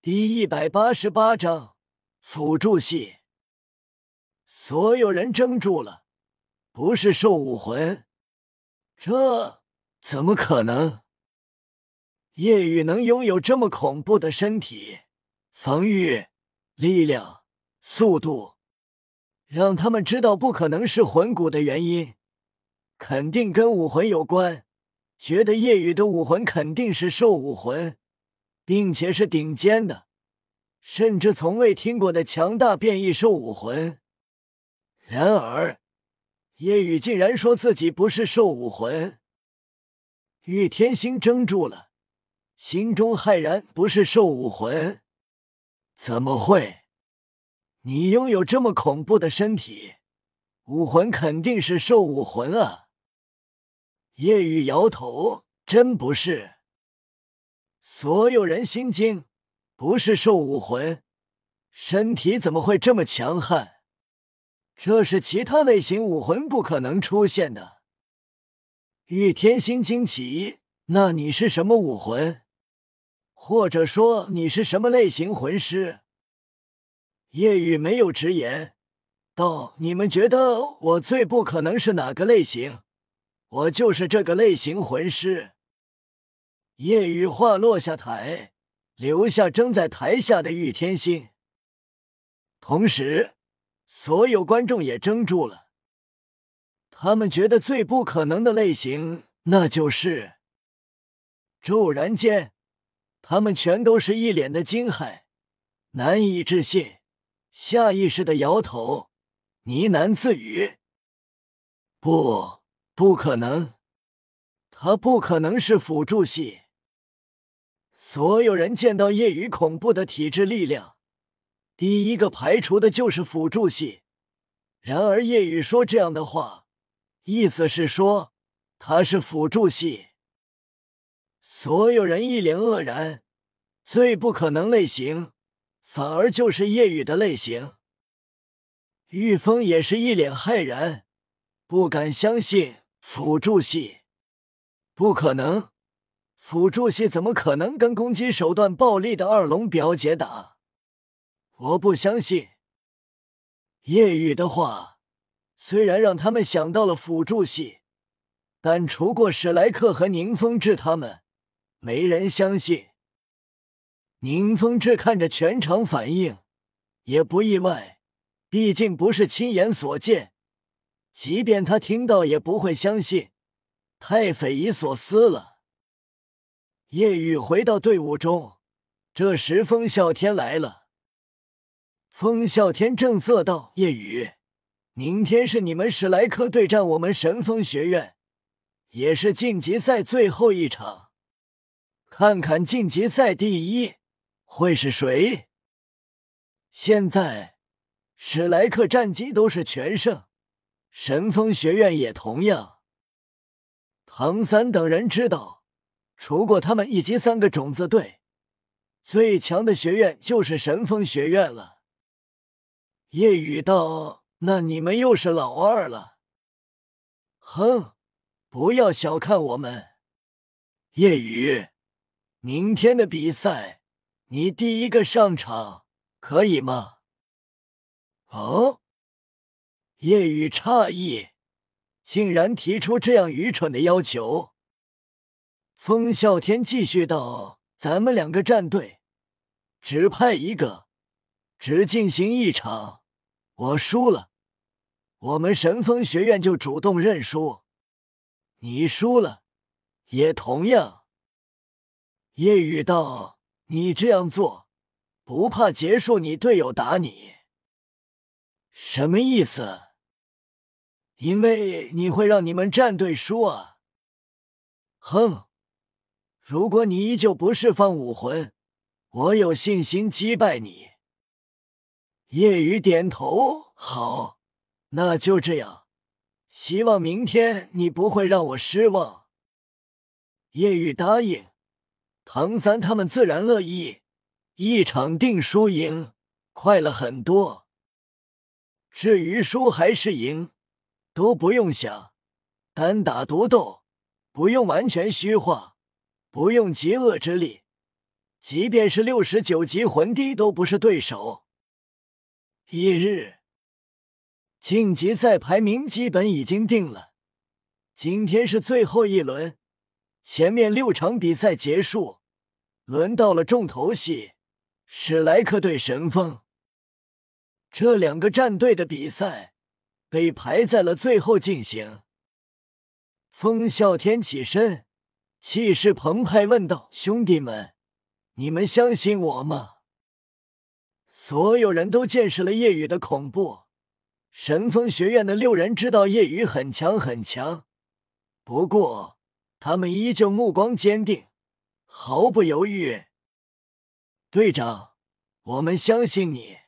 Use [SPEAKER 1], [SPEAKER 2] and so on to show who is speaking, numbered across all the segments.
[SPEAKER 1] 第一百八十八章辅助系。所有人怔住了，不是兽武魂，这怎么可能？夜雨能拥有这么恐怖的身体，防御、力量、速度，让他们知道不可能是魂骨的原因，肯定跟武魂有关。觉得夜雨的武魂肯定是兽武魂。并且是顶尖的，甚至从未听过的强大变异兽武魂。然而，叶雨竟然说自己不是兽武魂。玉天星怔住了，心中骇然：不是兽武魂？怎么会？你拥有这么恐怖的身体，武魂肯定是兽武魂啊！叶雨摇头：真不是。所有人心惊，不是兽武魂，身体怎么会这么强悍？这是其他类型武魂不可能出现的。玉天心惊奇，那你是什么武魂？或者说你是什么类型魂师？夜雨没有直言，道：“你们觉得我最不可能是哪个类型？我就是这个类型魂师。”夜雨话落下台，留下正在台下的玉天心。同时，所有观众也怔住了。他们觉得最不可能的类型，那就是……骤然间，他们全都是一脸的惊骇，难以置信，下意识的摇头，呢喃自语：“不，不可能，他不可能是辅助系。”所有人见到夜雨恐怖的体质力量，第一个排除的就是辅助系。然而夜雨说这样的话，意思是说他是辅助系。所有人一脸愕然，最不可能类型，反而就是夜雨的类型。玉峰也是一脸骇然，不敢相信辅助系，不可能。辅助系怎么可能跟攻击手段暴力的二龙表姐打？我不相信。叶雨的话虽然让他们想到了辅助系，但除过史莱克和宁风致他们，没人相信。宁风致看着全场反应，也不意外，毕竟不是亲眼所见，即便他听到也不会相信，太匪夷所思了。叶雨回到队伍中，这时风啸天来了。风啸天正色道：“叶雨，明天是你们史莱克对战我们神风学院，也是晋级赛最后一场，看看晋级赛第一会是谁。现在史莱克战绩都是全胜，神风学院也同样。唐三等人知道。”除过他们以及三个种子队，最强的学院就是神风学院了。夜雨道：“那你们又是老二了。”哼，不要小看我们。夜雨，明天的比赛你第一个上场，可以吗？哦，夜雨诧异，竟然提出这样愚蠢的要求。风啸天继续道：“咱们两个战队，只派一个，只进行一场。我输了，我们神风学院就主动认输。你输了，也同样。”夜雨道：“你这样做，不怕结束你队友打你？什么意思？因为你会让你们战队输啊！”哼。如果你依旧不释放武魂，我有信心击败你。夜雨点头，好，那就这样。希望明天你不会让我失望。夜雨答应，唐三他们自然乐意。一场定输赢，快了很多。至于输还是赢，都不用想，单打独斗，不用完全虚化。不用极恶之力，即便是六十九级魂帝都不是对手。翌日，晋级赛排名基本已经定了，今天是最后一轮，前面六场比赛结束，轮到了重头戏——史莱克对神风。这两个战队的比赛被排在了最后进行。风啸天起身，气势澎湃问道：“兄弟们，你们相信我吗？”所有人都见识了夜雨的恐怖。神风学院的六人知道夜雨很强很强，不过他们依旧目光坚定，毫不犹豫。队长，我们相信你。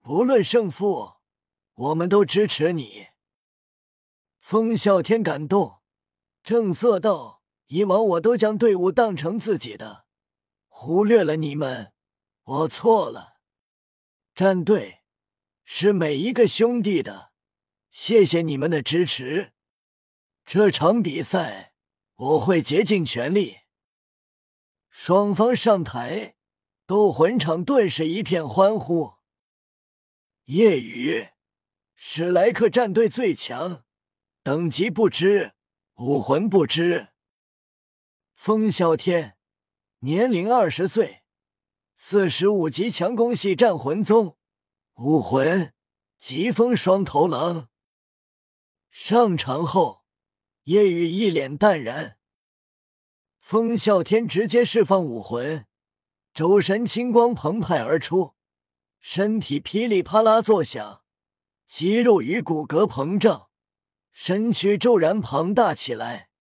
[SPEAKER 1] 不论胜负，我们都支持你。风啸天感动，正色道：“以往我都将队伍当成自己的，忽略了你们，我错了。战队是每一个兄弟的，谢谢你们的支持。这场比赛我会竭尽全力。”双方上台，斗魂场顿时一片欢呼。夜雨，史莱克战队最强，等级不知，武魂不知。风啸天，年龄二十岁，四十五级强攻系战魂宗，武魂疾风双头狼。上场后，夜雨一脸淡然。风啸天直接释放武魂，周身青光澎湃而出。身体噼里啪啦作响，肌肉与骨骼膨胀，身躯骤然庞大起来。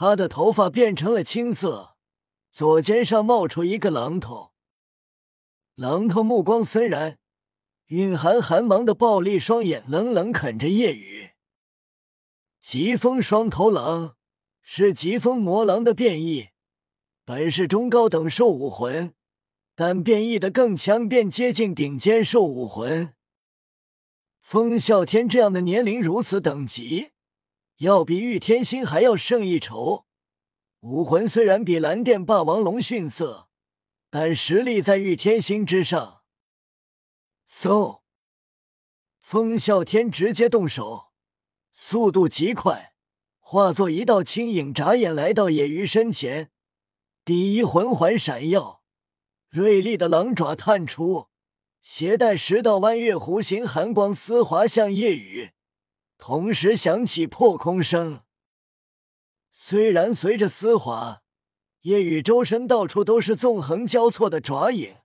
[SPEAKER 1] 他的头发变成了青色，左肩上冒出一个榔头。榔头目光森然，蕴含寒芒的暴戾双眼冷冷啃着夜雨。疾风双头狼是疾风魔狼的变异，本是中高等兽武魂。但变异的更强，便接近顶尖兽武魂。风啸天这样的年龄如此等级，要比玉天心还要胜一筹。武魂虽然比蓝电霸王龙逊色，但实力在玉天心之上。嗖！风啸天直接动手，速度极快，化作一道轻影，眨眼来到野鱼身前。第一魂环闪耀。锐利的狼爪探出，携带十道弯月弧形寒光丝滑向夜雨，同时响起破空声。虽然随着丝滑，夜雨周身到处都是纵横交错的爪影，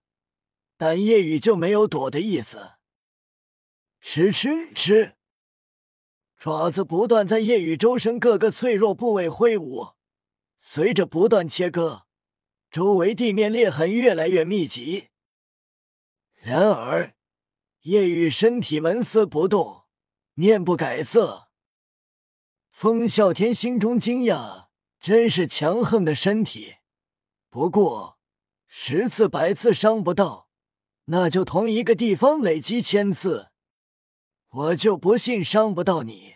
[SPEAKER 1] 但夜雨就没有躲的意思。吃吃吃，爪子不断在夜雨周身各个脆弱部位挥舞，随着不断切割。周围地面裂痕越来越密集，然而夜雨身体纹丝不动，面不改色。风啸天心中惊讶，真是强横的身体。不过十次百次伤不到，那就同一个地方累积千次，我就不信伤不到你。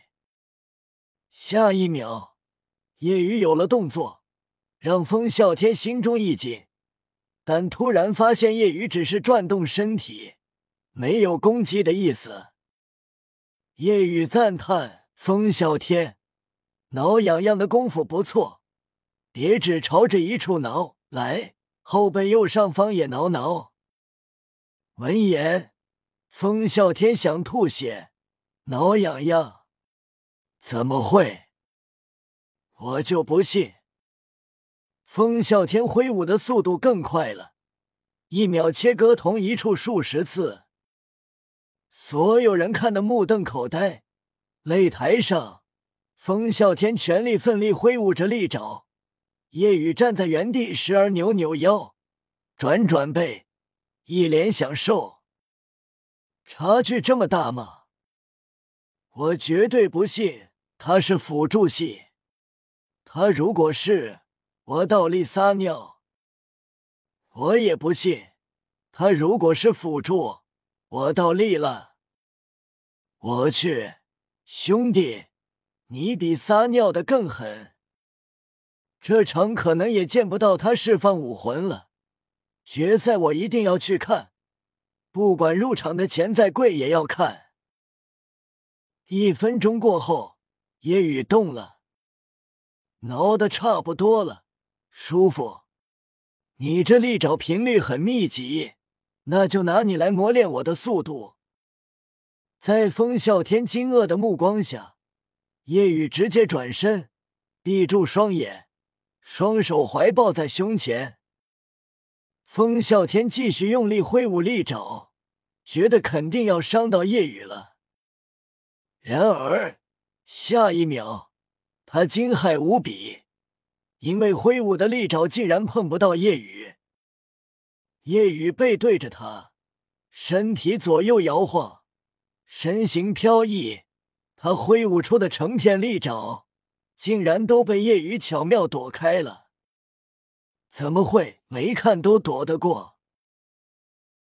[SPEAKER 1] 下一秒，夜雨有了动作。让风啸天心中一紧，但突然发现夜雨只是转动身体，没有攻击的意思。夜雨赞叹：“风啸天，挠痒痒的功夫不错，别只朝着一处挠，来后背右上方也挠挠。”闻言，风啸天想吐血，挠痒痒？怎么会？我就不信！风啸天挥舞的速度更快了，一秒切割同一处数十次。所有人看得目瞪口呆。擂台上，风啸天全力奋力挥舞着利爪，夜雨站在原地，时而扭扭腰，转转背，一脸享受。差距这么大吗？我绝对不信他是辅助系。他如果是……我倒立撒尿，我也不信。他如果是辅助，我倒立了。我去，兄弟，你比撒尿的更狠。这场可能也见不到他释放武魂了。决赛我一定要去看，不管入场的钱再贵也要看。一分钟过后，夜雨动了，挠的差不多了，舒服。你这利爪频率很密集，那就拿你来磨练我的速度。在风啸天惊愕的目光下，夜雨直接转身，闭住双眼，双手怀抱在胸前。风啸天继续用力挥舞利爪，觉得肯定要伤到夜雨了。然而下一秒，他惊骇无比。因为挥舞的利爪竟然碰不到夜雨，夜雨背对着他，身体左右摇晃，身形飘逸。他挥舞出的成片利爪，竟然都被夜雨巧妙躲开了。怎么会？没看都躲得过？